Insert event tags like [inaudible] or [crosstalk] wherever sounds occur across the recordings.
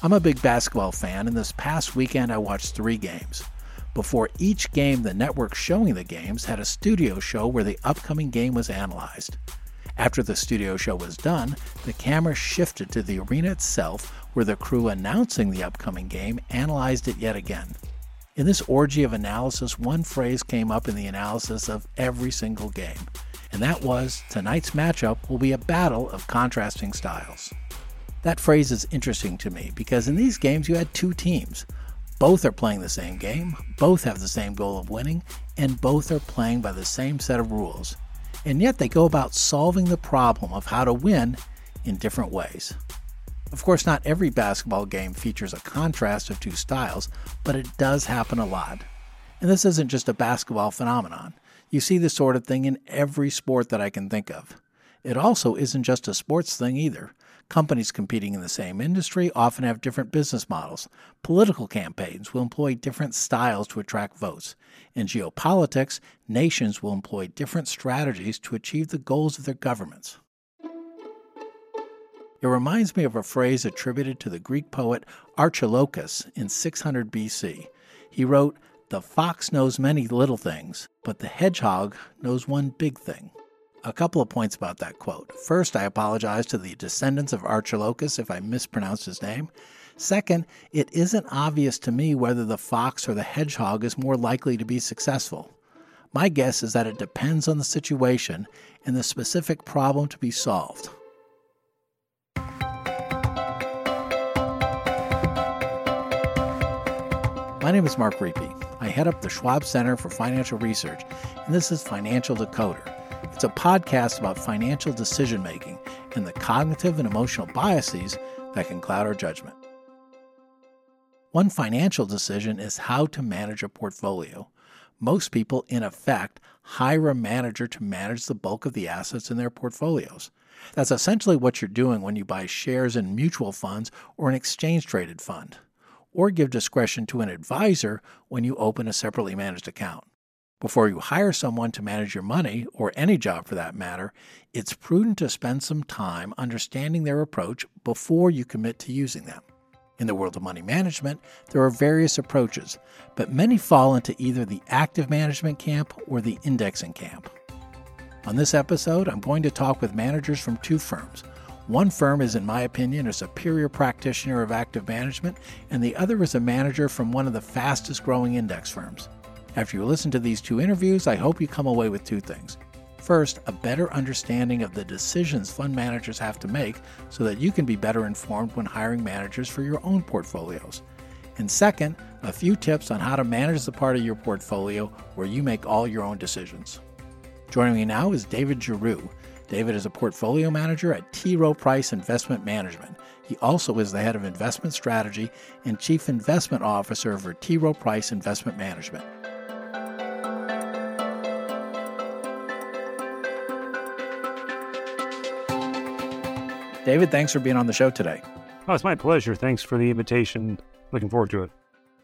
I'm a big basketball fan, and this past weekend I watched three games. Before each game, the network showing the games had a studio show where the upcoming game was analyzed. After the studio show was done, the camera shifted to the arena itself where the crew announcing the upcoming game analyzed it yet again. In this orgy of analysis, one phrase came up in the analysis of every single game, and that was tonight's matchup will be a battle of contrasting styles. That phrase is interesting to me because in these games you had two teams. Both are playing the same game, both have the same goal of winning, and both are playing by the same set of rules. And yet they go about solving the problem of how to win in different ways. Of course, not every basketball game features a contrast of two styles, but it does happen a lot. And this isn't just a basketball phenomenon. You see this sort of thing in every sport that I can think of. It also isn't just a sports thing either. Companies competing in the same industry often have different business models. Political campaigns will employ different styles to attract votes. In geopolitics, nations will employ different strategies to achieve the goals of their governments. It reminds me of a phrase attributed to the Greek poet Archilochus in 600 BC. He wrote, The fox knows many little things, but the hedgehog knows one big thing. A couple of points about that quote. First, I apologize to the descendants of Archilochus if I mispronounced his name. Second, it isn't obvious to me whether the fox or the hedgehog is more likely to be successful. My guess is that it depends on the situation and the specific problem to be solved. My name is Mark Riepe. I head up the Schwab Center for Financial Research, and this is Financial Decoder. It's a podcast about financial decision making and the cognitive and emotional biases that can cloud our judgment. One financial decision is how to manage a portfolio. Most people, in effect, hire a manager to manage the bulk of the assets in their portfolios. That's essentially what you're doing when you buy shares in mutual funds or an exchange traded fund or give discretion to an advisor when you open a separately managed account. Before you hire someone to manage your money, or any job for that matter, it's prudent to spend some time understanding their approach before you commit to using them. In the world of money management, there are various approaches, but many fall into either the active management camp or the indexing camp. On this episode, I'm going to talk with managers from two firms one firm is, in my opinion, a superior practitioner of active management, and the other is a manager from one of the fastest growing index firms. After you listen to these two interviews, I hope you come away with two things. First, a better understanding of the decisions fund managers have to make so that you can be better informed when hiring managers for your own portfolios. And second, a few tips on how to manage the part of your portfolio where you make all your own decisions. Joining me now is David Giroux. David is a portfolio manager at T. Rowe Price Investment Management. He also is the head of investment strategy and chief investment officer for T. Rowe Price Investment Management. David, thanks for being on the show today. Oh, it's my pleasure. Thanks for the invitation. Looking forward to it.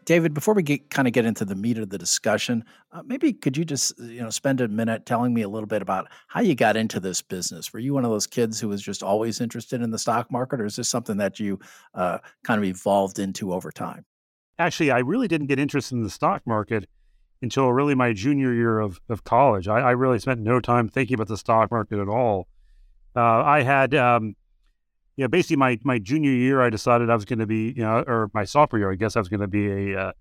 David, before we get, kind of get into the meat of the discussion, uh, maybe could you just you know spend a minute telling me a little bit about how you got into this business? Were you one of those kids who was just always interested in the stock market, or is this something that you uh, kind of evolved into over time? Actually, I really didn't get interested in the stock market until really my junior year of, of college. I, I really spent no time thinking about the stock market at all. Uh, I had um, you know, basically my my junior year, I decided I was going to be, you know, or my sophomore year, I guess I was going to be a uh,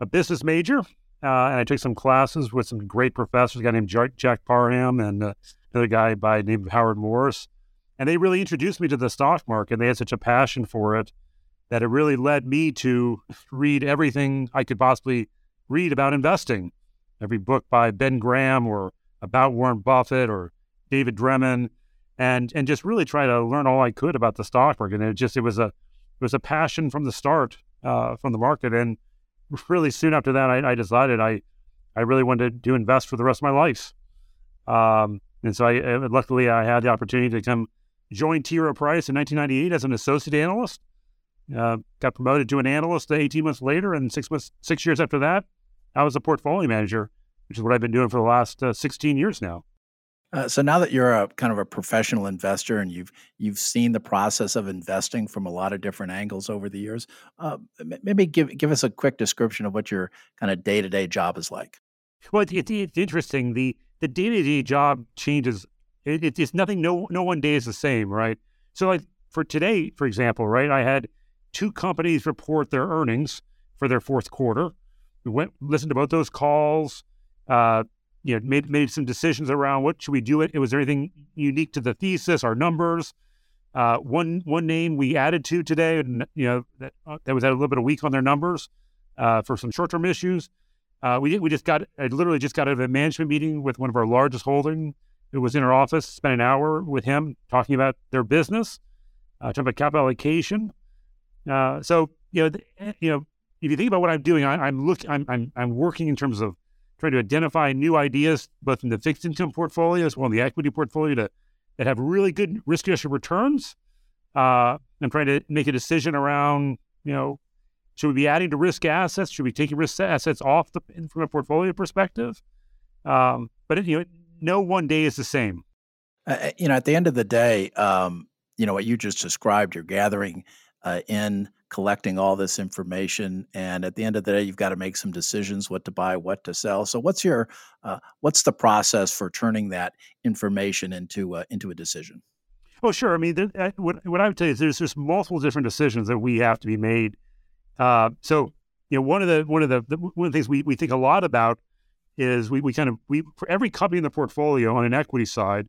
a business major, uh, and I took some classes with some great professors, a guy named Jack, Jack Parham and uh, another guy by the name of Howard Morris, and they really introduced me to the stock market. They had such a passion for it that it really led me to read everything I could possibly read about investing, every book by Ben Graham or about Warren Buffett or David Dreman and and just really try to learn all I could about the stock market. And it just it was a it was a passion from the start uh, from the market. And really soon after that, I, I, decided I I really wanted to invest for the rest of my life. Um, and so I uh, luckily I had the opportunity to come join T. Rowe Price in 1998 as an associate analyst. Uh, got promoted to an analyst 18 months later, and six months, six years after that, I was a portfolio manager, which is what I've been doing for the last uh, 16 years now. Uh, so now that you're a kind of a professional investor and you've you've seen the process of investing from a lot of different angles over the years, uh, maybe give give us a quick description of what your kind of day to day job is like. Well, it's, it's interesting. the The day to day job changes. It, it's nothing. No no one day is the same, right? So, like for today, for example, right, I had two companies report their earnings for their fourth quarter. We went listened to both those calls. Uh, you know, made made some decisions around what should we do. It was there anything unique to the thesis, our numbers. Uh, one one name we added to today, and you know that uh, that was a little bit of weak on their numbers uh, for some short term issues. Uh, we we just got I literally just got out of a management meeting with one of our largest holding who was in our office. Spent an hour with him talking about their business, uh, talking about capital allocation. Uh, so you know the, eh, you know if you think about what I'm doing, I, am looking I'm, I'm I'm working in terms of trying to identify new ideas, both in the fixed income portfolio as well in the equity portfolio, to, that have really good risk adjusted returns. Uh, I'm trying to make a decision around, you know, should we be adding to risk assets? Should we take risk assets off the, from a portfolio perspective? Um, but you know, no one day is the same. Uh, you know, at the end of the day, um, you know what you just described. You're gathering uh, in collecting all this information and at the end of the day you've got to make some decisions what to buy what to sell. So what's your uh, what's the process for turning that information into uh, into a decision? Oh sure. I mean there, uh, what, what i would tell you is there's just multiple different decisions that we have to be made. Uh, so you know one of the one of the, the, one of the things we, we think a lot about is we, we kind of we for every company in the portfolio on an equity side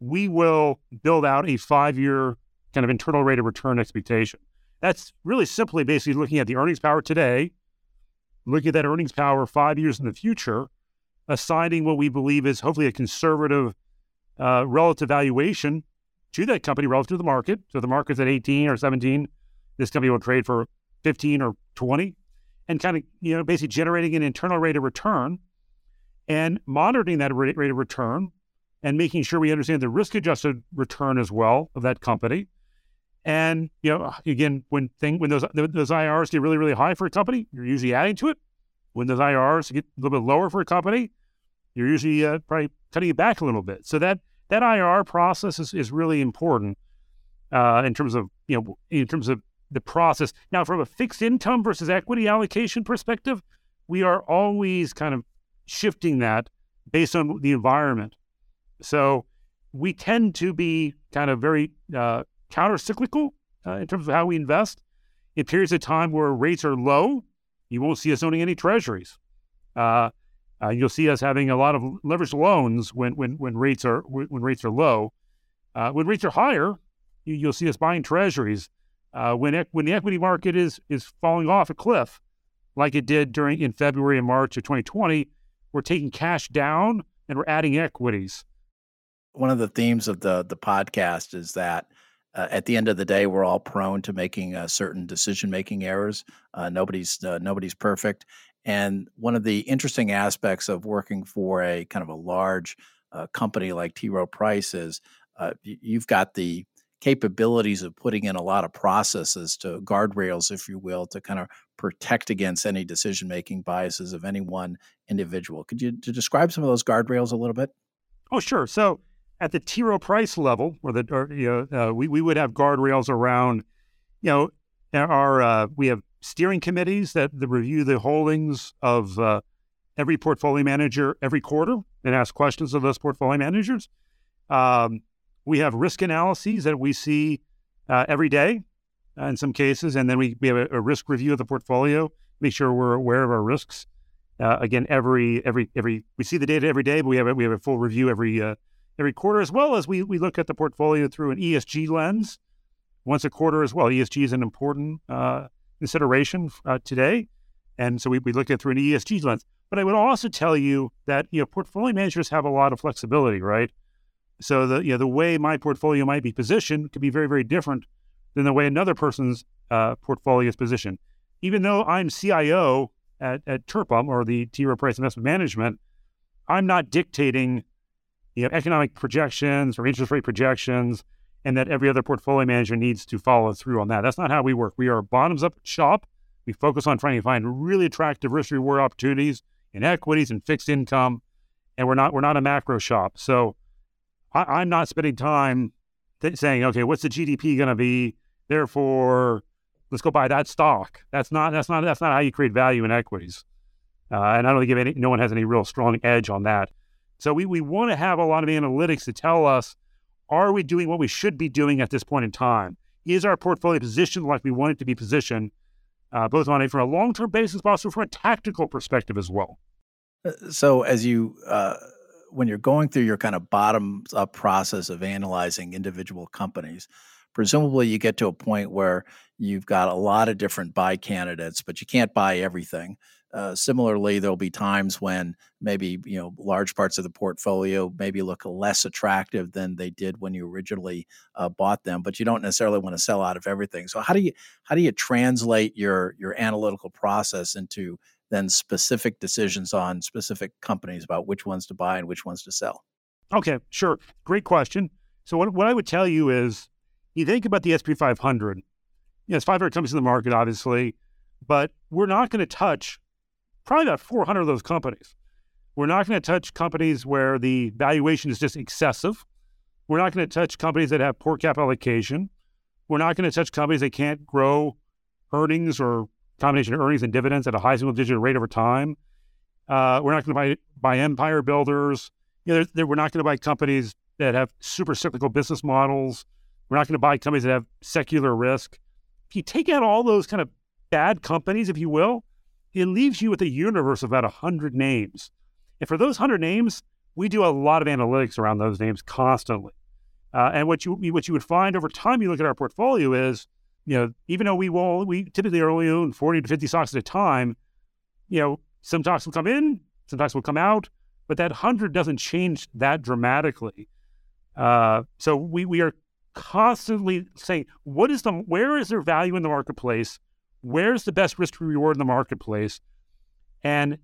we will build out a five year kind of internal rate of return expectation that's really simply basically looking at the earnings power today, looking at that earnings power five years in the future, assigning what we believe is hopefully a conservative uh, relative valuation to that company relative to the market. So the market's at 18 or 17, this company will trade for 15 or 20, and kind of you know basically generating an internal rate of return and monitoring that rate, rate of return and making sure we understand the risk adjusted return as well of that company and you know, again, when thing when those those IRRs get really really high for a company, you're usually adding to it. When those IRRs get a little bit lower for a company, you're usually uh, probably cutting it back a little bit. So that that IRR process is, is really important uh, in terms of you know in terms of the process. Now, from a fixed income versus equity allocation perspective, we are always kind of shifting that based on the environment. So we tend to be kind of very uh, counter cyclical uh, in terms of how we invest. In periods of time where rates are low, you won't see us owning any treasuries. Uh, uh, you'll see us having a lot of leveraged loans when when when rates are when rates are low. Uh, when rates are higher, you, will see us buying treasuries. Uh, when when the equity market is is falling off a cliff, like it did during in February and March of 2020, we're taking cash down and we're adding equities. One of the themes of the the podcast is that uh, at the end of the day, we're all prone to making uh, certain decision making errors. Uh, nobody's uh, nobody's perfect, and one of the interesting aspects of working for a kind of a large uh, company like T. Rowe Price is you've got the capabilities of putting in a lot of processes to guardrails, if you will, to kind of protect against any decision making biases of any one individual. Could you describe some of those guardrails a little bit? Oh, sure. So at the T. Rowe Price level, or the or, you know, uh, we we would have guardrails around, you know, our uh, we have steering committees that, that review the holdings of uh, every portfolio manager every quarter and ask questions of those portfolio managers. Um, we have risk analyses that we see uh, every day uh, in some cases, and then we, we have a, a, risk review of the portfolio, make sure we're aware of our risks. Uh, again, every every every we see the data every day, but we have a, we have a full review every every quarter, as well as we, we look at the portfolio through an ESG lens once a quarter as well. ESG is an important uh, consideration uh, today. And so we, we look at through an ESG lens. But I would also tell you that you know portfolio managers have a lot of flexibility, right? So the you know the way my portfolio might be positioned could be very very different than the way another person's uh, portfolio is positioned. Even though I'm CIO at, at TRPIM or the T. Rowe Price Investment Management, I'm not dictating you know, economic projections or interest rate projections, and that every other portfolio manager needs to follow through on that. That's not how we work. We are a bottoms up shop. We focus on trying to find really attractive risk reward opportunities in equities and fixed income, and we're not we're not a macro shop. So I, am not spending time th- saying, okay, what's the GDP going to be? Therefore, let's go buy that stock. That's not that's not that's not how you create value in equities. Uh, and I don't think any, no one has any real strong edge on that. So we, we want to have a lot of analytics to tell us, are we doing what we should be doing at this point in time? Is our portfolio positioned like we want it to be positioned, uh, both on a from a long term basis, but also from a tactical perspective as well? Uh, so as you uh, when you're going through your kind of bottoms up process of analyzing individual companies, presumably you get to a point where you've got a lot of different buy candidates, but you can't buy everything. Uh, similarly, there'll be times when maybe you know large parts of the portfolio maybe look less attractive than they did when you originally uh, bought them, but you don't necessarily want to sell out of everything. So how do you how do you translate your your analytical process into then specific decisions on specific companies about which ones to buy and which ones to sell? Okay, sure, great question. So what what I would tell you is, you think about the S&P 500. You know, 500 companies in the market, obviously, but we're not going to touch probably about 400 of those companies. We're not going to touch companies where the valuation is just excessive. We're not going to touch companies that have poor capital allocation. We're not going to touch companies that can't grow earnings or combination of earnings and dividends at a high single digit rate over time. Uh, we're not going to buy, buy empire builders. You know, they're, they're, we're not going to buy companies that have super cyclical business models. We're not going to buy companies that have secular risk. If you take out all those kind of bad companies, if you will, it leaves you with a universe of about 100 names. And for those 100 names, we do a lot of analytics around those names constantly. Uh, and what you what you would find over time, you look at our portfolio is, you know, even though we will we typically only own 40 to 50 stocks at a time, you know, some stocks will come in, some stocks will come out, but that 100 doesn't change that dramatically. Uh, so we we are constantly saying, what is the where is there value in the marketplace? Where's the best risk reward in the marketplace? And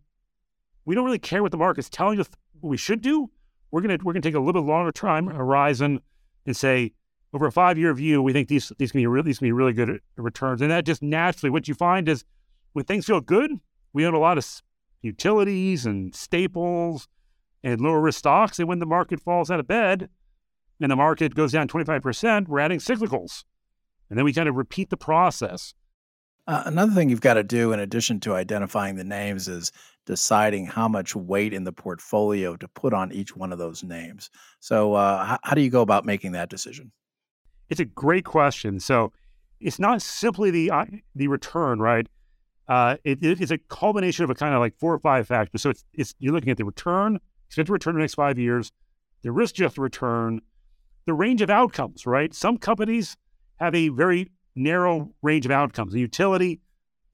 we don't really care what the market's telling us what we should do. We're gonna we're gonna take a little bit longer time horizon and say over a five year view, we think these these can be really these can be really good returns. And that just naturally what you find is when things feel good, we own a lot of utilities and staples and lower risk stocks. And when the market falls out of bed and the market goes down 25%, we're adding cyclicals. And then we kind of repeat the process. Uh, another thing you've got to do, in addition to identifying the names, is deciding how much weight in the portfolio to put on each one of those names. So, uh, how, how do you go about making that decision? It's a great question. So, it's not simply the uh, the return, right? Uh, it, it's a culmination of a kind of like four or five factors. So, it's, it's you're looking at the return, expected return in the next five years, the risk adjusted return, the range of outcomes, right? Some companies have a very narrow range of outcomes. The utility,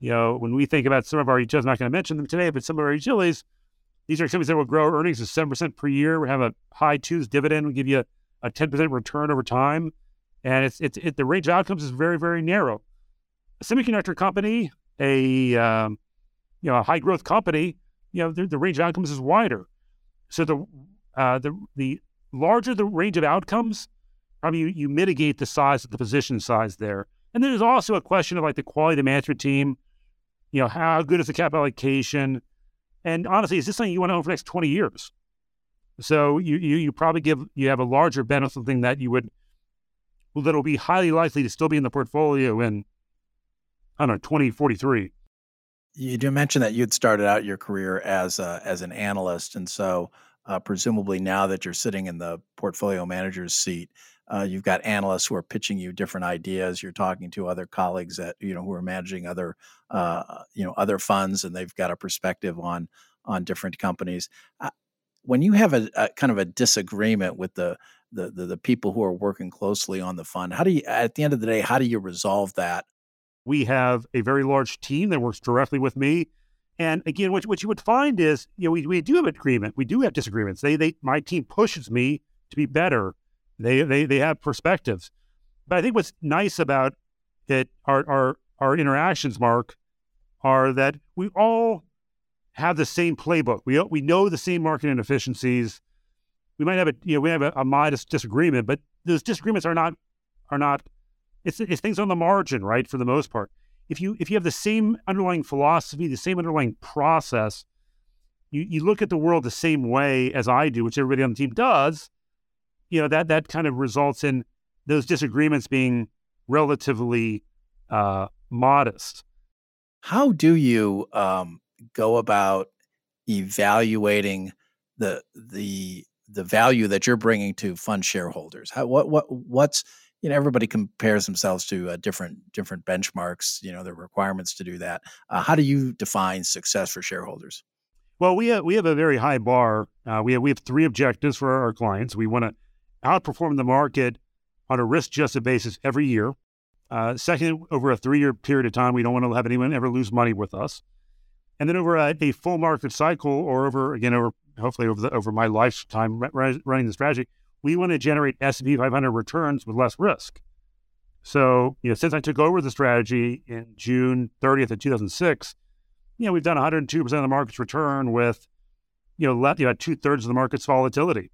you know, when we think about some of our utilities, I'm not going to mention them today, but some of our utilities, these are companies that will grow earnings of 7% per year. We have a high twos dividend, we give you a, a 10% return over time. And it's, it's, it, the range of outcomes is very, very narrow. A semiconductor company, a, um, you know, a high growth company, you know, the, the range of outcomes is wider. So the, uh, the, the larger the range of outcomes, probably you, you mitigate the size of the position size there. And then there's also a question of like the quality of the management team. You know, how good is the capital allocation? And honestly, is this something you want to own for the next 20 years? So you you, you probably give you have a larger on something that you would that'll be highly likely to still be in the portfolio in I don't know 2043. You do mention that you'd started out your career as a, as an analyst, and so uh, presumably now that you're sitting in the portfolio manager's seat, uh, you've got analysts who are pitching you different ideas. You're talking to other colleagues that you know who are managing other uh, you know other funds, and they've got a perspective on on different companies. Uh, when you have a, a, kind of a disagreement with the, the the the people who are working closely on the fund, how do you at the end of the day how do you resolve that? We have a very large team that works directly with me. And again, what, what you would find is, you know, we, we do have agreement. We do have disagreements. They, they, my team pushes me to be better they they they have perspectives. But I think what's nice about it, our our our interactions, Mark, are that we all have the same playbook. We we know the same market inefficiencies. We might have a you know we have a, a modest disagreement, but those disagreements are not are not. It's it's things on the margin, right? For the most part, if you if you have the same underlying philosophy, the same underlying process, you you look at the world the same way as I do, which everybody on the team does you know that that kind of results in those disagreements being relatively uh, modest. How do you um, go about evaluating the the the value that you're bringing to fund shareholders? How, what what what's you know everybody compares themselves to uh, different different benchmarks. You know the requirements to do that. Uh, how do you define success for shareholders? Well, we have we have a very high bar. Uh, we have we have three objectives for our clients. We want to outperform the market on a risk adjusted basis every year. Uh, second, over a three year period of time, we don't want to have anyone ever lose money with us. And then over a, a full market cycle, or over again over hopefully over the, over my lifetime running the strategy, we want to generate S&P 500 returns with less risk. So, you know, since I took over the strategy in June 30th of 2006, you know, we've done 102% of the market's return with, you know, let, you know two thirds of the market's volatility.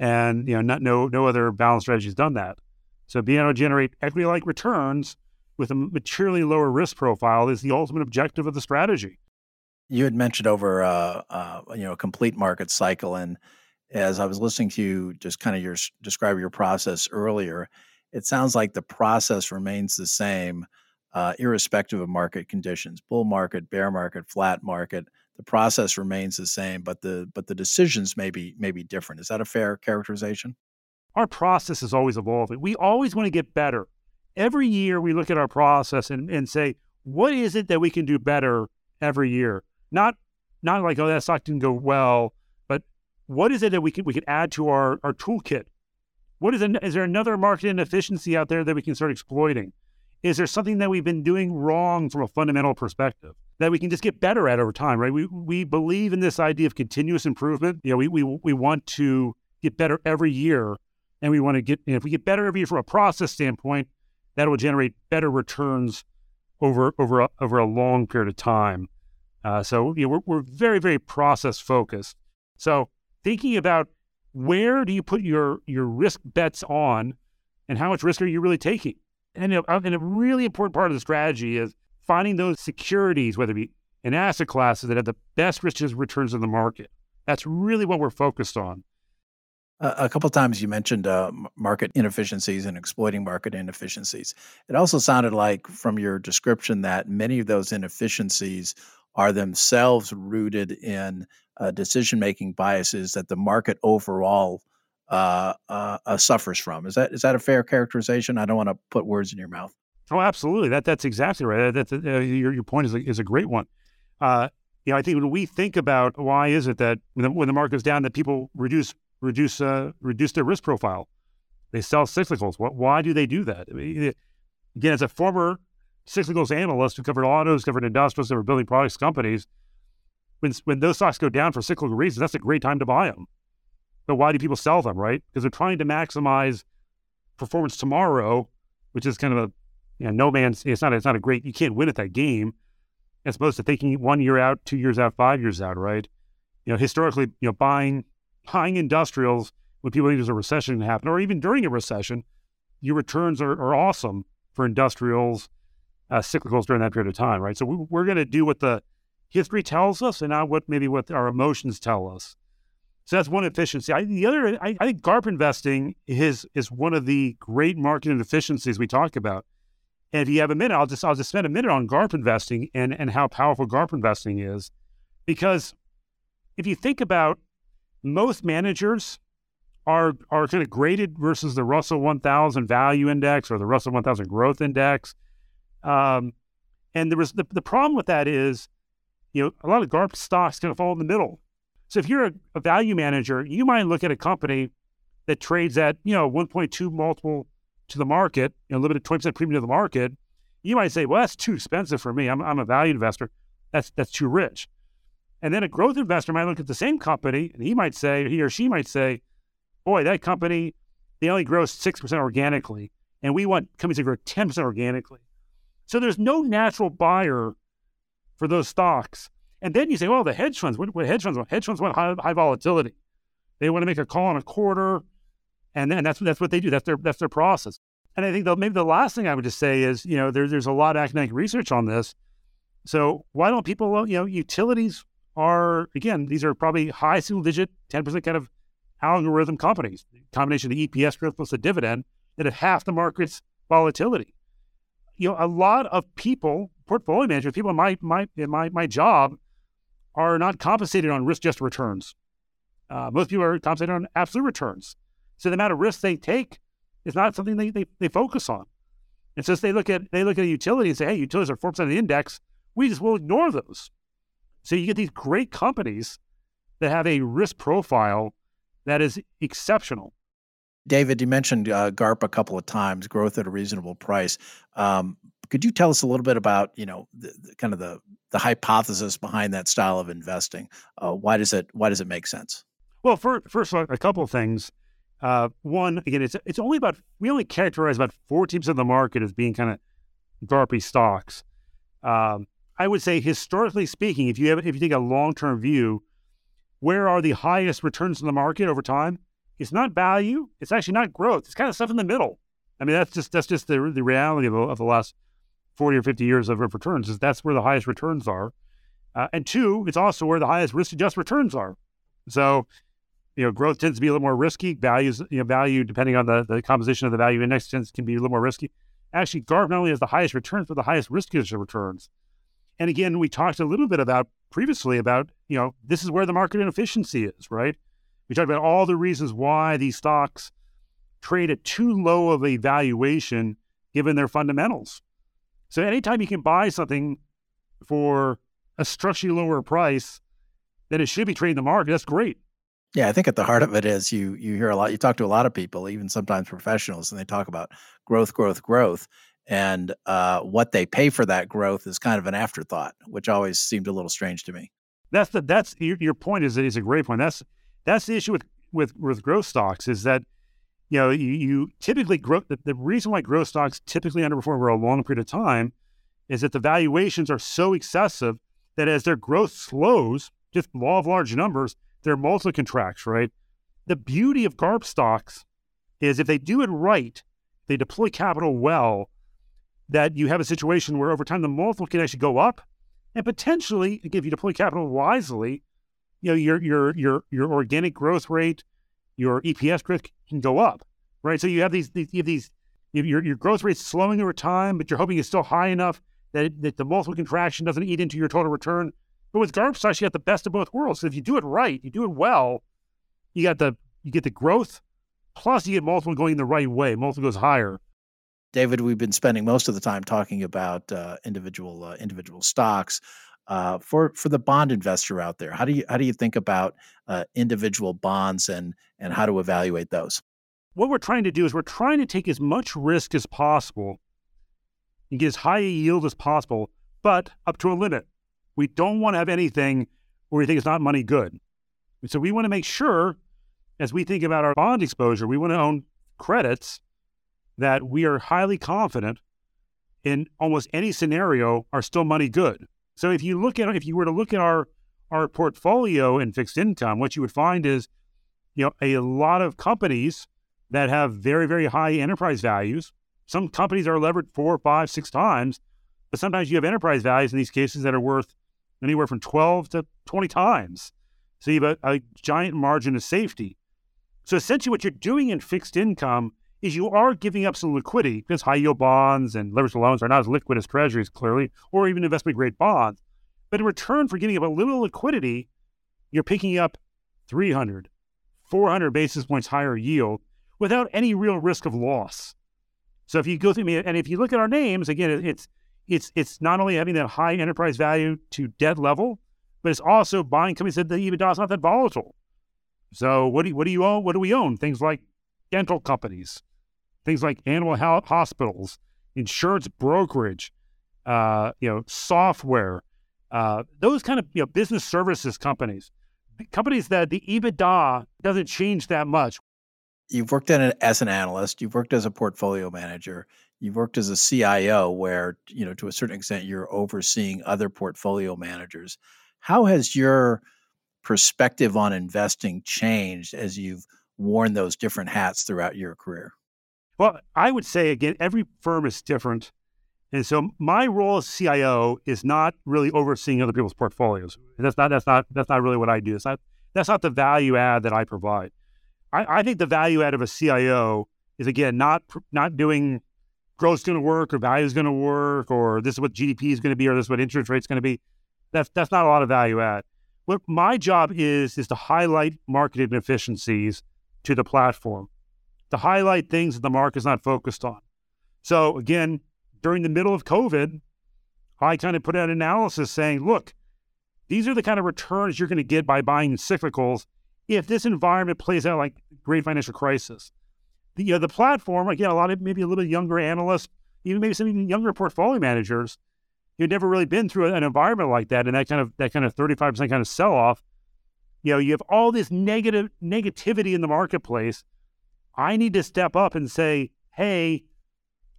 And, you know, not, no, no other balance strategy has done that. So being able to generate equity-like returns with a materially lower risk profile is the ultimate objective of the strategy. You had mentioned over, uh, uh, you know, a complete market cycle, and as I was listening to you, just kind of your describe your process earlier, it sounds like the process remains the same, uh, irrespective of market conditions, bull market, bear market, flat market. The process remains the same, but the but the decisions may be may be different. Is that a fair characterization? Our process is always evolving. We always want to get better. Every year, we look at our process and, and say, what is it that we can do better every year? Not not like oh that stock didn't go well, but what is it that we can we can add to our our toolkit? What is an, is there another market inefficiency out there that we can start exploiting? Is there something that we've been doing wrong from a fundamental perspective that we can just get better at over time? Right? We we believe in this idea of continuous improvement. You know, we we we want to get better every year, and we want to get. if we get better every year from a process standpoint, that will generate better returns over over a, over a long period of time. Uh, so you know, we're, we're very, very process focused. So thinking about where do you put your your risk bets on, and how much risk are you really taking? And, a, and a really important part of the strategy is finding those securities, whether it be in asset classes that have the best risk returns in the market. That's really what we're focused on. a couple of times you mentioned uh, market inefficiencies and exploiting market inefficiencies. It also sounded like from your description that many of those inefficiencies are themselves rooted in uh, decision making biases that the market overall uh, uh, uh, suffers from. Is that is that a fair characterization? I don't want to put words in your mouth. Oh, absolutely. That that's exactly right. That, that uh, your your point is a, is a great one. Uh, you know, I think when we think about why is it that when the, when the market goes down, that people reduce reduce reduce their risk profile, they sell cyclicals. What, why do they do that? I mean, again, as a former cyclicals analyst who covered autos, covered industrials, covered building products companies, when, when those stocks go down for cyclical reasons, that's a great time to buy them. But why do people sell them, right? Because they're trying to maximize performance tomorrow, which is kind of a you know, no man's it's not it's not a great you can't win at that game as opposed to thinking one year out, two years out, five years out, right? You know, historically, you know, buying buying industrials when people think there's a recession to happen, or even during a recession, your returns are, are awesome for industrials uh, cyclicals during that period of time, right? So we, we're going to do what the history tells us and not what maybe what our emotions tell us. So that's one efficiency. I, the other, I, I, think GARP investing is is one of the great market inefficiencies we talk about. And if you have a minute, I'll just I'll just spend a minute on GARP investing and and how powerful GARP investing is, because if you think about most managers are are kind of graded versus the Russell 1000 Value Index or the Russell 1000 Growth Index. Um, and there was the, the problem with that is, you know, a lot of GARP stocks kind of fall in the middle. So if you're a, a value manager, you might look at a company that trades at, you know, 1.2 multiple to the market, you know, limited 20% premium to the market. You might say, well, that's too expensive for me. I'm, I'm a value investor. That's, that's too rich. And then a growth investor might look at the same company and he might say, he or she might say, boy, that company, they only grow 6% organically. And we want companies to grow 10% organically. So there's no natural buyer for those stocks. And then you say, well, the hedge funds, what, what hedge funds want? Hedge funds want high, high volatility. They want to make a call in a quarter, and then that's that's what they do. That's their that's their process. And I think the, maybe the last thing I would just say is, you know, there, there's a lot of academic research on this. So why don't people, you know, utilities are again, these are probably high single digit, ten percent kind of algorithm companies, combination of EPS growth plus the dividend that have half the market's volatility. You know, a lot of people, portfolio managers, people in my my in my my job, are not compensated on risk-adjusted returns. Uh, most people are compensated on absolute returns. So the amount of risk they take is not something they, they, they focus on. And since they look at they look at a utility and say, hey, utilities are four percent of the index. We just will ignore those. So you get these great companies that have a risk profile that is exceptional. David, you mentioned uh, GARP a couple of times, growth at a reasonable price. Um, could you tell us a little bit about, you know, the, the, kind of the the hypothesis behind that style of investing? Uh, why does it Why does it make sense? Well, for, first, a couple of things. Uh, one, again, it's it's only about we only characterize about four teams of the market as being kind of GARPy stocks. Um, I would say, historically speaking, if you have if you take a long term view, where are the highest returns in the market over time? It's not value. It's actually not growth. It's kind of stuff in the middle. I mean, that's just that's just the the reality of, of the last forty or fifty years of returns. Is that's where the highest returns are, uh, and two, it's also where the highest risk adjusted returns are. So, you know, growth tends to be a little more risky. Values, you know, value depending on the, the composition of the value index tends can be a little more risky. Actually, GARP not only has the highest returns, but the highest risk returns. And again, we talked a little bit about previously about, you know, this is where the market inefficiency is, right? We talked about all the reasons why these stocks trade at too low of a valuation given their fundamentals. So anytime you can buy something for a structurally lower price than it should be trading the market, that's great. Yeah, I think at the heart of it is you you hear a lot. You talk to a lot of people, even sometimes professionals, and they talk about growth, growth, growth and uh, what they pay for that growth is kind of an afterthought, which always seemed a little strange to me. That's the that's your, your point is is a great point. That's that's the issue with with with growth stocks is that you know you, you typically grow the, the reason why growth stocks typically underperform over a long period of time is that the valuations are so excessive that as their growth slows, just law of large numbers, their multiple contracts. Right. The beauty of GARP stocks is if they do it right, they deploy capital well that you have a situation where over time the multiple can actually go up, and potentially, if you deploy capital wisely, you know your your your your organic growth rate, your EPS growth can go up, right? So you have these, these you have these your your growth rate's slowing over time, but you're hoping it's still high enough that it, that the multiple contraction doesn't eat into your total return. But with GARP stocks, you got the best of both worlds. So if you do it right, you do it well, you got the you get the growth, plus you get multiple going the right way. Multiple goes higher. David, we've been spending most of the time talking about uh, individual uh, individual stocks. Uh, for for the bond investor out there, how do you how do you think about uh, individual bonds and and how to evaluate those? What we're trying to do is we're trying to take as much risk as possible and get as high a yield as possible, but up to a limit. We don't want to have anything where we think it's not money good. So we want to make sure, as we think about our bond exposure, we want to own credits that we are highly confident in almost any scenario are still money good. So if you look at if you were to look at our our portfolio in fixed income, what you would find is, you know, a lot of companies that have very, very high enterprise values. Some companies are levered four, five, six times, but sometimes you have enterprise values in these cases that are worth anywhere from 12 to 20 times. So you have a, a giant margin of safety. So essentially what you're doing in fixed income is you are giving up some liquidity because high yield bonds and leveraged loans are not as liquid as treasuries, clearly, or even investment grade bonds. But in return for giving up a little liquidity, you're picking up 300, 400 basis points higher yield without any real risk of loss. So if you go through me, and if you look at our names, again, it's it's it's not only having that high enterprise value to debt level, but it's also buying companies that the EBITDA is not that volatile. So what do you, what do you own? What do we own? Things like dental companies, things like animal health hospitals, insurance brokerage, uh, you know, software, uh, those kind of you know business services companies, companies that the EBITDA doesn't change that much. You've worked an, as an analyst. You've worked as a portfolio manager. You've worked as a CIO, where you know to a certain extent you're overseeing other portfolio managers. How has your perspective on investing changed as you've worn those different hats throughout your career? Well, I would say again, every firm is different. And so my role as CIO is not really overseeing other people's portfolios. That's not that's not that's not really what I do. That's not that's not the value add that I provide. I, I think the value add of a CIO is again not not doing growth's going to work or value is going to work or this is what GDP is going to be or this is what interest rate's going to be. That's that's not a lot of value add. What my job is is to highlight market inefficiencies to the platform, to highlight things that the market's not focused on. So again, during the middle of COVID, I kind of put out an analysis saying, look, these are the kind of returns you're going to get by buying cyclicals if this environment plays out like great financial crisis. The, you know, the platform, again, a lot of maybe a little bit younger analysts, even maybe some even younger portfolio managers who've never really been through an environment like that and that kind of that kind of 35% kind of sell off. You know, you have all this negative negativity in the marketplace. I need to step up and say, hey,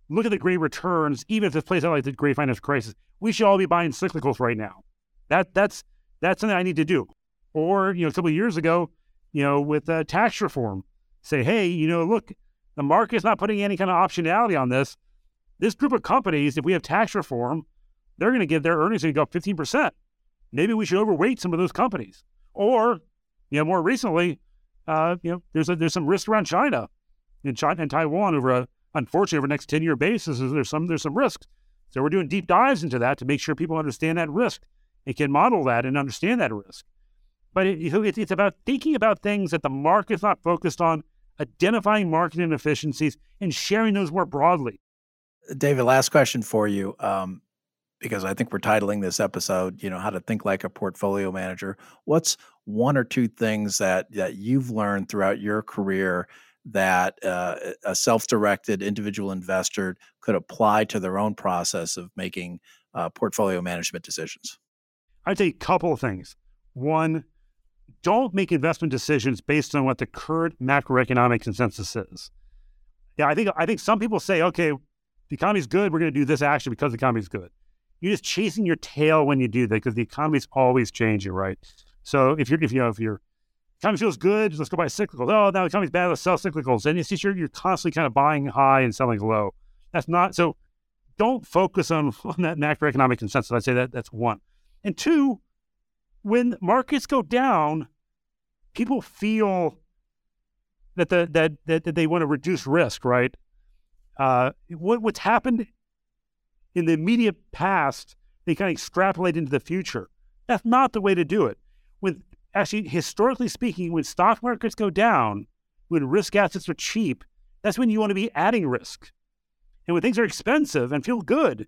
look at the great returns, even if this plays out like the great financial crisis. We should all be buying cyclicals right now. That that's that's something I need to do. Or you know, a couple of years ago, you know, with uh, tax reform, say, hey, you know, look, the market's not putting any kind of optionality on this. This group of companies, if we have tax reform, they're going to give their earnings and go 15%. Maybe we should overweight some of those companies. Or, you know, more recently, uh, you know, there's a, there's some risk around China and China and Taiwan over a unfortunately over the next 10 year basis. There's some there's some risks. So we're doing deep dives into that to make sure people understand that risk and can model that and understand that risk. But it, it's about thinking about things that the market's not focused on, identifying market inefficiencies, and sharing those more broadly. David, last question for you, um, because I think we're titling this episode, you know, how to think like a portfolio manager. What's one or two things that that you've learned throughout your career that uh, a self-directed individual investor could apply to their own process of making uh, portfolio management decisions? I'd say a couple of things. One, don't make investment decisions based on what the current macroeconomic consensus is. Yeah, I think I think some people say, okay, the economy's good, we're going to do this action because the economy's good. You're just chasing your tail when you do that because the economy's always changing, right? So if you're if you know if your economy feels good, let's go buy cyclicals. Oh, now the economy's bad, let's sell cyclicals. And it's just you're, you're constantly kind of buying high and selling low. That's not so. Don't focus on, [laughs] on that macroeconomic consensus. I'd say that that's one. And two, when markets go down, people feel that the that that, that they want to reduce risk, right? Uh, what what's happened in the immediate past, they kind of extrapolate into the future. That's not the way to do it. When actually, historically speaking, when stock markets go down, when risk assets are cheap, that's when you want to be adding risk. And when things are expensive and feel good,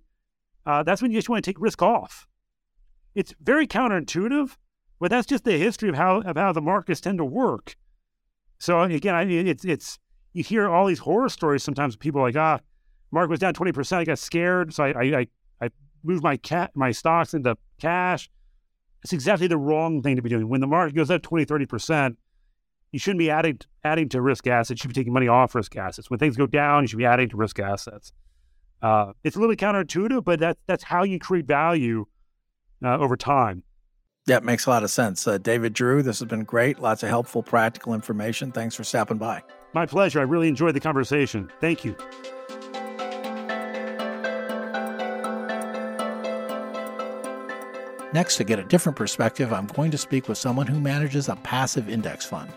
uh, that's when you just want to take risk off. It's very counterintuitive, but that's just the history of how of how the markets tend to work. So again, I, it's it's you hear all these horror stories sometimes. People like ah, market was down twenty percent. I got scared, so I I, I moved my cat my stocks into cash. It's exactly the wrong thing to be doing. When the market goes up 20, 30 percent, you shouldn't be adding adding to risk assets. You should be taking money off risk assets. When things go down, you should be adding to risk assets. Uh, it's a little counterintuitive, but that, that's how you create value uh, over time. Yeah, it makes a lot of sense. Uh, David Giroux, this has been great. Lots of helpful, practical information. Thanks for stopping by. My pleasure. I really enjoyed the conversation. Thank you. Next, to get a different perspective, I'm going to speak with someone who manages a passive index fund.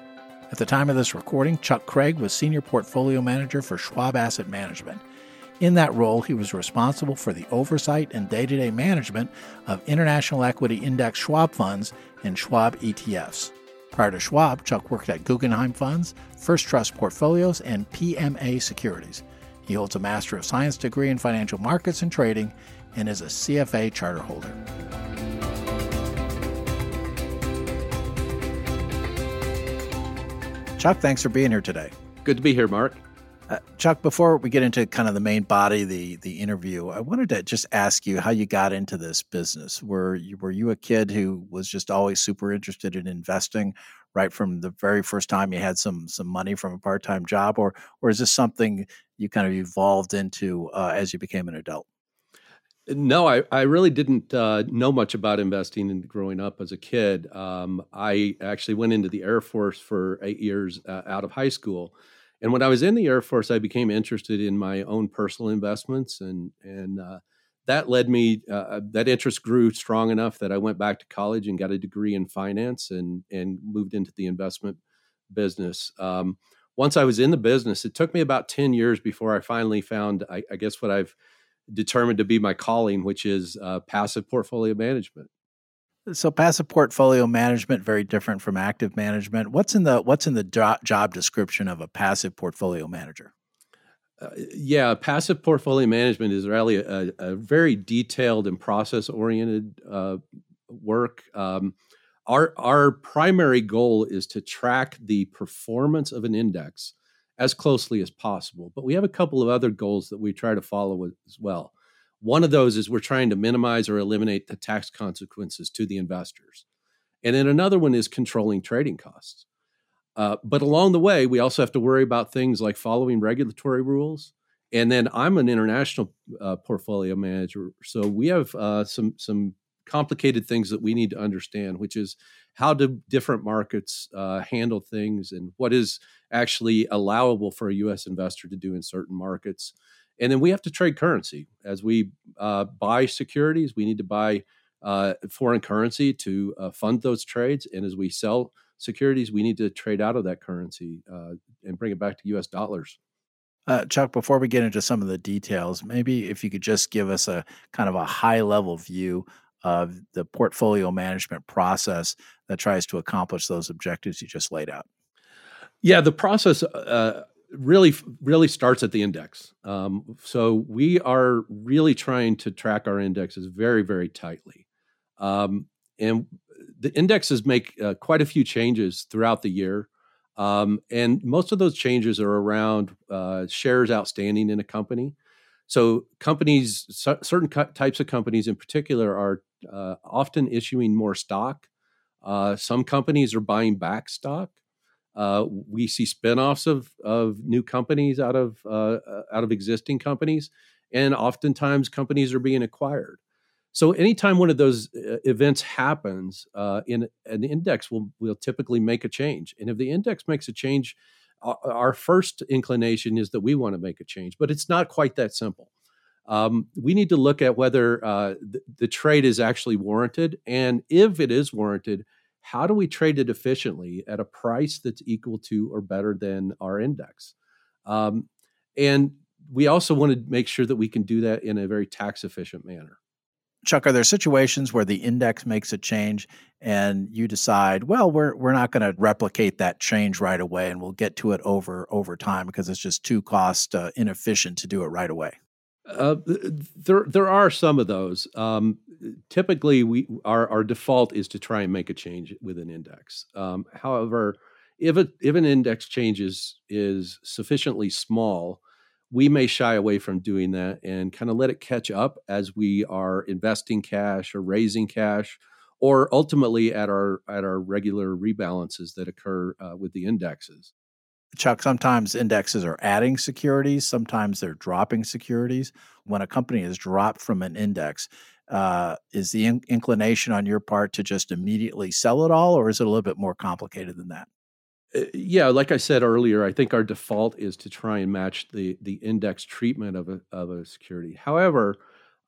At the time of this recording, Chuck Craig was senior portfolio manager for Schwab Asset Management. In that role, he was responsible for the oversight and day to day management of international equity index Schwab funds and Schwab ETFs. Prior to Schwab, Chuck worked at Guggenheim Funds, First Trust Portfolios, and PMA Securities. He holds a Master of Science degree in Financial Markets and Trading and is a CFA charter holder. Chuck, thanks for being here today. Good to be here, Mark. Uh, Chuck, before we get into kind of the main body, the the interview, I wanted to just ask you how you got into this business. Were you, were you a kid who was just always super interested in investing, right from the very first time you had some some money from a part time job, or or is this something you kind of evolved into uh, as you became an adult? No, I, I really didn't uh, know much about investing in growing up as a kid. Um, I actually went into the Air Force for eight years uh, out of high school and when I was in the Air Force, I became interested in my own personal investments, and and uh, that led me. Uh, uh, that interest grew strong enough that I went back to college and got a degree in finance, and and moved into the investment business. Um, once I was in the business, it took me about 10 years before I finally found, I, I guess, what I've determined to be my calling, which is uh, passive portfolio management. So passive portfolio management very different from active management. What's in the what's in the jo- job description of a passive portfolio manager? Uh, yeah, passive portfolio management is really a, a very detailed and process oriented uh, work. Um, our our primary goal is to track the performance of an index as closely as possible but we have a couple of other goals that we try to follow as well one of those is we're trying to minimize or eliminate the tax consequences to the investors and then another one is controlling trading costs uh, but along the way we also have to worry about things like following regulatory rules and then i'm an international uh, portfolio manager so we have uh, some some complicated things that we need to understand, which is how do different markets uh, handle things and what is actually allowable for a U.S. investor to do in certain markets. And then we have to trade currency. As we uh, buy securities, we need to buy uh, foreign currency to uh, fund those trades. And as we sell securities, we need to trade out of that currency uh, and bring it back to U.S. dollars. Uh, Chuck, before we get into some of the details, maybe if you could just give us a kind of a high level view of the portfolio management process that tries to accomplish those objectives you just laid out? Yeah, the process uh, really really starts at the index. Um, so we are really trying to track our indexes very very tightly, um, and the indexes make uh, quite a few changes throughout the year. Um, and most of those changes are around uh, shares outstanding in a company. So companies, certain types of companies in particular, are uh, often issuing more stock. Uh, some companies are buying back stock. Uh, we see spinoffs of of new companies out of uh, uh, out of existing companies, and oftentimes companies are being acquired. So anytime one of those uh, events happens, in an index will will typically make a change, and if the index makes a change, our first inclination is that we want to make a change, but it's not quite that simple um, we need to look at whether uh, the, the trade is actually warranted. And if it is warranted, how do we trade it efficiently at a price that's equal to or better than our index? Um, and we also want to make sure that we can do that in a very tax efficient manner. Chuck, are there situations where the index makes a change and you decide, well, we're we're not going to replicate that change right away, and we'll get to it over over time because it's just too cost uh, inefficient to do it right away? Uh, there, there are some of those. Um, typically, we our our default is to try and make a change with an index. Um, however, if a, if an index change is, is sufficiently small, we may shy away from doing that and kind of let it catch up as we are investing cash or raising cash, or ultimately at our at our regular rebalances that occur uh, with the indexes. Chuck, sometimes indexes are adding securities, sometimes they're dropping securities. When a company is dropped from an index, uh, is the in- inclination on your part to just immediately sell it all, or is it a little bit more complicated than that? Uh, yeah, like I said earlier, I think our default is to try and match the the index treatment of a of a security. However,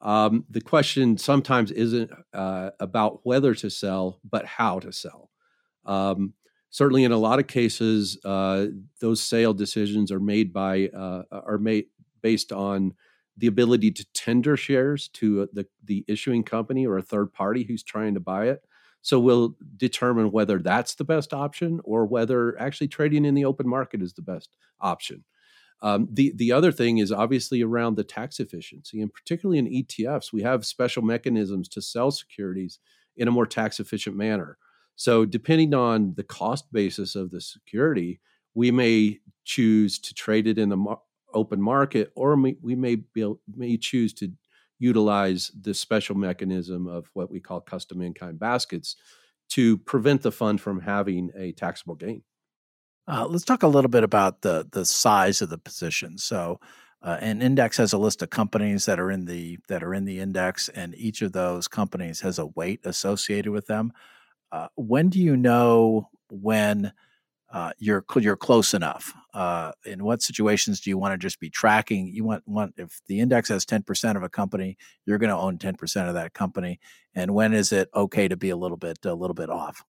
um, the question sometimes isn't uh, about whether to sell, but how to sell. Um, certainly in a lot of cases uh, those sale decisions are made by uh, are made based on the ability to tender shares to uh, the, the issuing company or a third party who's trying to buy it so we'll determine whether that's the best option or whether actually trading in the open market is the best option um, the the other thing is obviously around the tax efficiency, and particularly in ETFs, we have special mechanisms to sell securities in a more tax efficient manner. So, depending on the cost basis of the security, we may choose to trade it in the mar- open market, or we may be, may choose to utilize the special mechanism of what we call custom in kind baskets to prevent the fund from having a taxable gain. Uh, let's talk a little bit about the the size of the position. So, uh, an index has a list of companies that are in the that are in the index, and each of those companies has a weight associated with them. Uh, when do you know when uh, you're you're close enough? Uh, in what situations do you want to just be tracking? You want want if the index has ten percent of a company, you're going to own ten percent of that company. And when is it okay to be a little bit a little bit off?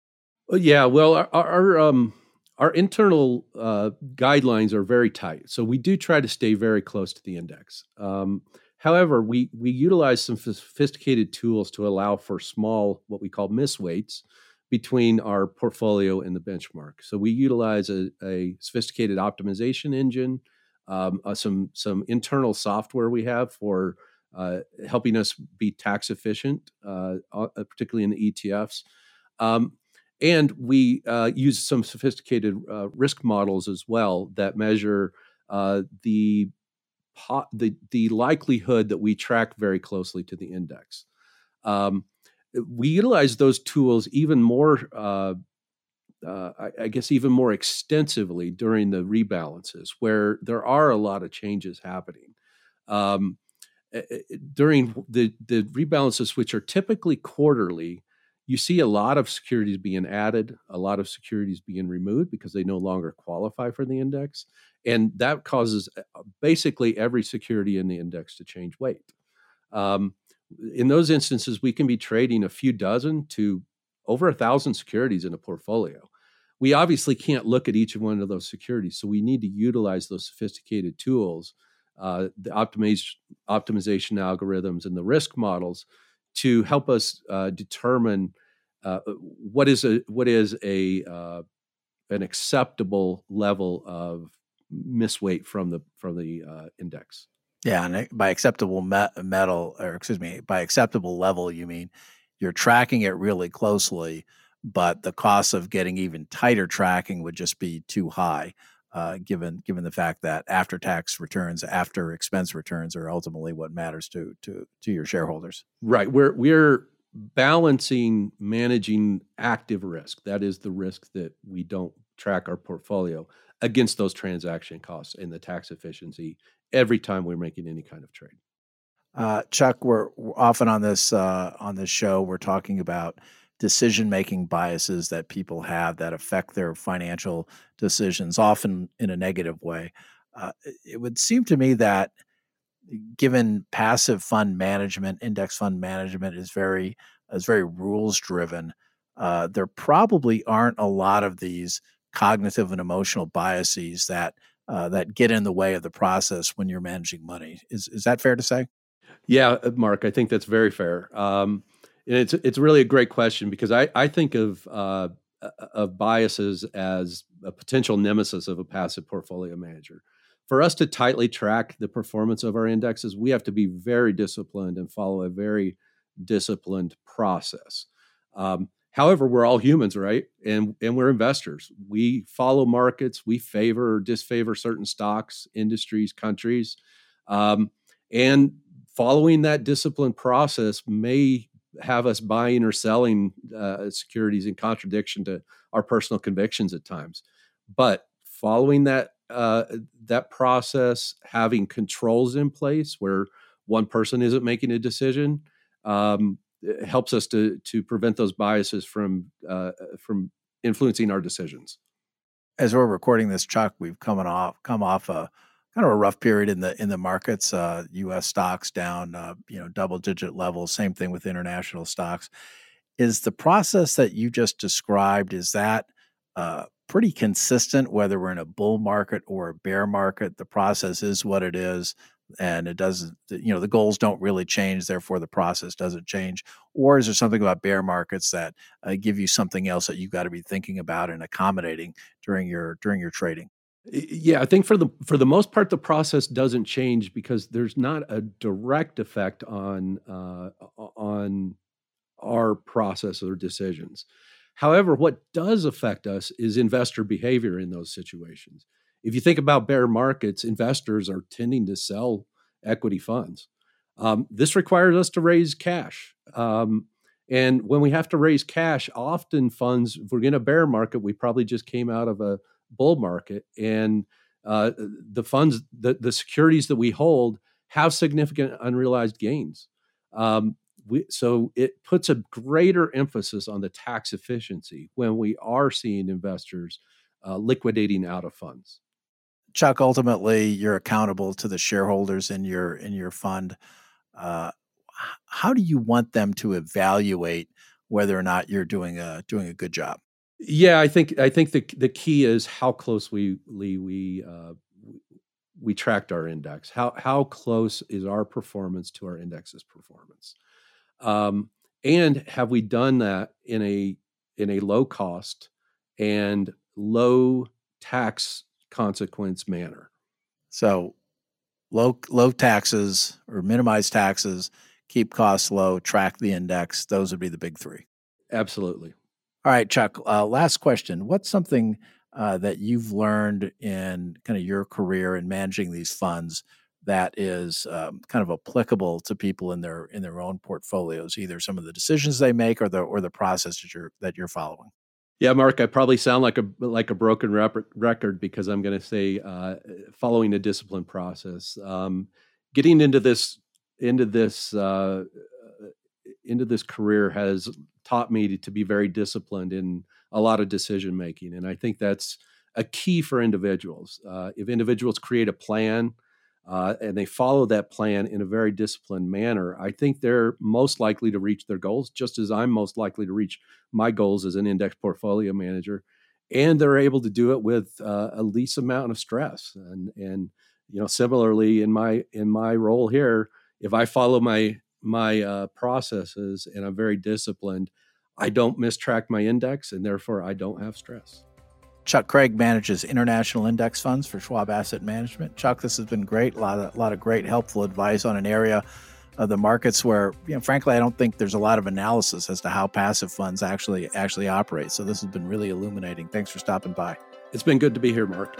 Uh, yeah, well, our, our um, our internal uh, guidelines are very tight, so we do try to stay very close to the index. Um, however, we we utilize some sophisticated tools to allow for small, what we call misweights, between our portfolio and the benchmark. So we utilize a, a sophisticated optimization engine, um, uh, some some internal software we have for uh, helping us be tax efficient, uh, uh particularly in the ETFs. Um, and we uh, use some sophisticated uh, risk models as well that measure the, po- the the likelihood that we track very closely to the index. Um, we utilize those tools even more uh, uh, I, guess even more extensively during the rebalances where there are a lot of changes happening. Um, during the, the rebalances which are typically quarterly you see a lot of securities being added a lot of securities being removed because they no longer qualify for the index and that causes basically every security in the index to change weight. Um, in those instances, we can be trading a few dozen to over a thousand securities in a portfolio. We obviously can't look at each one of those securities, so we need to utilize those sophisticated tools, uh, the optimization, optimization algorithms, and the risk models to help us uh, determine uh, what is a what is a uh, an acceptable level of misweight from the from the uh, index. Yeah, and by acceptable metal, or excuse me, by acceptable level, you mean you're tracking it really closely, but the cost of getting even tighter tracking would just be too high, uh, given given the fact that after tax returns, after expense returns, are ultimately what matters to to to your shareholders. Right. We're we're balancing managing active risk. That is the risk that we don't track our portfolio against those transaction costs and the tax efficiency every time we're making any kind of trade. Uh, Chuck, we're, often on this uh, on this show we're talking about decision making biases that people have that affect their financial decisions, often in a negative way. Uh, it would seem to me that given passive fund management, index fund management is very is very rules driven. Uh, there probably aren't a lot of these cognitive and emotional biases that uh, that get in the way of the process when you're managing money. Is is that fair to say? Yeah, uh, Mark, I think that's very fair. Um, and it's it's really a great question because I I think of uh, of biases as a potential nemesis of a passive portfolio manager. For us to tightly track the performance of our indexes, we have to be very disciplined and follow a very disciplined process. Um, However, we're all humans, right? And and we're investors. We follow markets. We favor or disfavor certain stocks, industries, countries, um, and following that disciplined process may have us buying or selling uh, securities in contradiction to our personal convictions at times. But following that uh, that process, having controls in place where one person isn't making a decision, um, helps us to to prevent those biases from uh, from influencing our decisions. As we're recording this, Chuck, we've come off come off a kind of a rough period in the in the markets. Uh, U.S. stocks down, uh, you know, double digit levels. Same thing with international stocks. Is the process that you just described is that uh, pretty consistent whether we're in a bull market or a bear market? The process is what it is and it doesn't you know the goals don't really change therefore the process doesn't change or is there something about bear markets that uh, give you something else that you've got to be thinking about and accommodating during your during your trading? Yeah i think for the for the most part the process doesn't change because there's not a direct effect on uh, on our process or decisions. However what does affect us is investor behavior in those situations if you think about bear markets, investors are tending to sell equity funds. Um, this requires us to raise cash. Um, and when we have to raise cash, often funds, if we're in a bear market, we probably just came out of a bull market. And uh, the funds, the, the securities that we hold have significant unrealized gains. Um, we, so it puts a greater emphasis on the tax efficiency when we are seeing investors uh, liquidating out of funds. Chuck, ultimately, you're accountable to the shareholders in your in your fund. Uh, how do you want them to evaluate whether or not you're doing a doing a good job? Yeah, I think I think the the key is how closely we uh, we tracked our index. How how close is our performance to our index's performance? Um, and have we done that in a in a low cost and low tax consequence manner? So low low taxes or minimize taxes, keep costs low, track the index. Those would be the big three. Absolutely. All right, Chuck. Uh, last question. What's something uh, that you've learned in kind of your career in managing these funds that is um, kind of applicable to people in their in their own portfolios, either some of the decisions they make or the or the process that you're that you're following? Yeah, Mark, I probably sound like a like a broken rep- record because I'm going to say uh, following a discipline process. Um, getting into this into this uh, into this career has taught me to, to, be very disciplined in a lot of decision making, and I think that's a key for individuals. Uh, if individuals create a plan uh, and they follow that plan in a very disciplined manner, I think they're most likely to reach their goals, just as I'm most likely to reach my goals as an index portfolio manager. And they're able to do it with uh, a least amount of stress. And and you know, similarly in my in my role here, if I follow my my uh, processes and I'm very disciplined, I don't mistrack my index, and therefore I don't have stress. Chuck Craig manages international index funds for Schwab Asset Management. Chuck, this has been great. A lot of, a lot of great, helpful advice on an area of the markets where, you know, frankly, I don't think there's a lot of analysis as to how passive funds actually actually operate. So this has been really illuminating. Thanks for stopping by. It's been good to be here, Mark.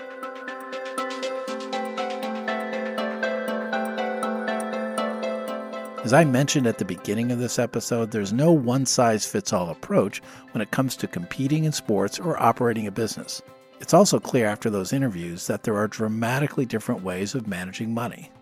As I mentioned at the beginning of this episode, there's no one size fits all approach when it comes to competing in sports or operating a business. It's also clear after those interviews that there are dramatically different ways of managing money.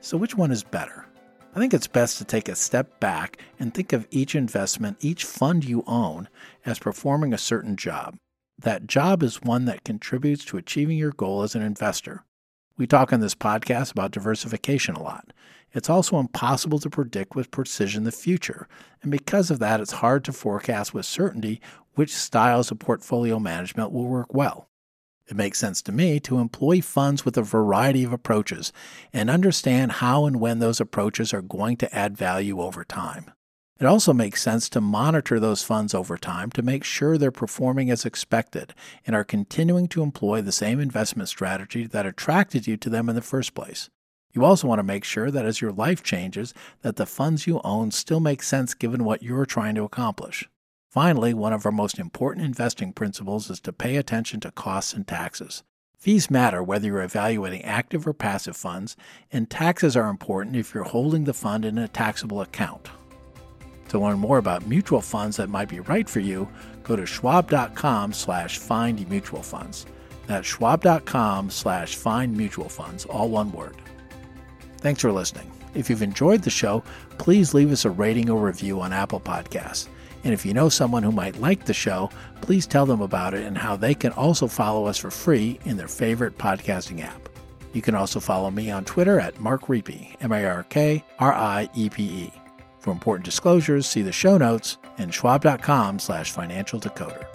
So, which one is better? I think it's best to take a step back and think of each investment, each fund you own, as performing a certain job. That job is one that contributes to achieving your goal as an investor. We talk on this podcast about diversification a lot. It's also impossible to predict with precision the future, and because of that, it's hard to forecast with certainty which styles of portfolio management will work well. It makes sense to me to employ funds with a variety of approaches and understand how and when those approaches are going to add value over time. It also makes sense to monitor those funds over time to make sure they're performing as expected and are continuing to employ the same investment strategy that attracted you to them in the first place. You also want to make sure that as your life changes, that the funds you own still make sense given what you're trying to accomplish. Finally, one of our most important investing principles is to pay attention to costs and taxes. Fees matter whether you're evaluating active or passive funds, and taxes are important if you're holding the fund in a taxable account. To learn more about mutual funds that might be right for you, go to schwab.com slash find mutual funds. That's schwab.com slash find mutual funds, all one word. Thanks for listening. If you've enjoyed the show, please leave us a rating or review on Apple Podcasts. And if you know someone who might like the show, please tell them about it and how they can also follow us for free in their favorite podcasting app. You can also follow me on Twitter at Mark Riepe, M A R K R I E P E. For important disclosures, see the show notes and schwab.com slash financial decoder.